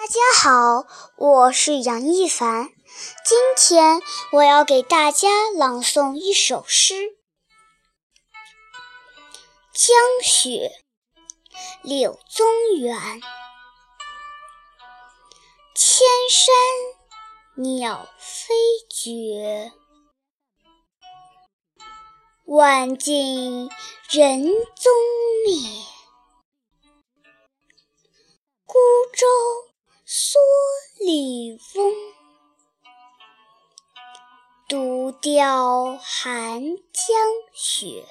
大家好，我是杨一凡。今天我要给大家朗诵一首诗《江雪》，柳宗元。千山鸟飞绝，万径人踪灭。孤舟蓑笠翁，独钓寒江雪。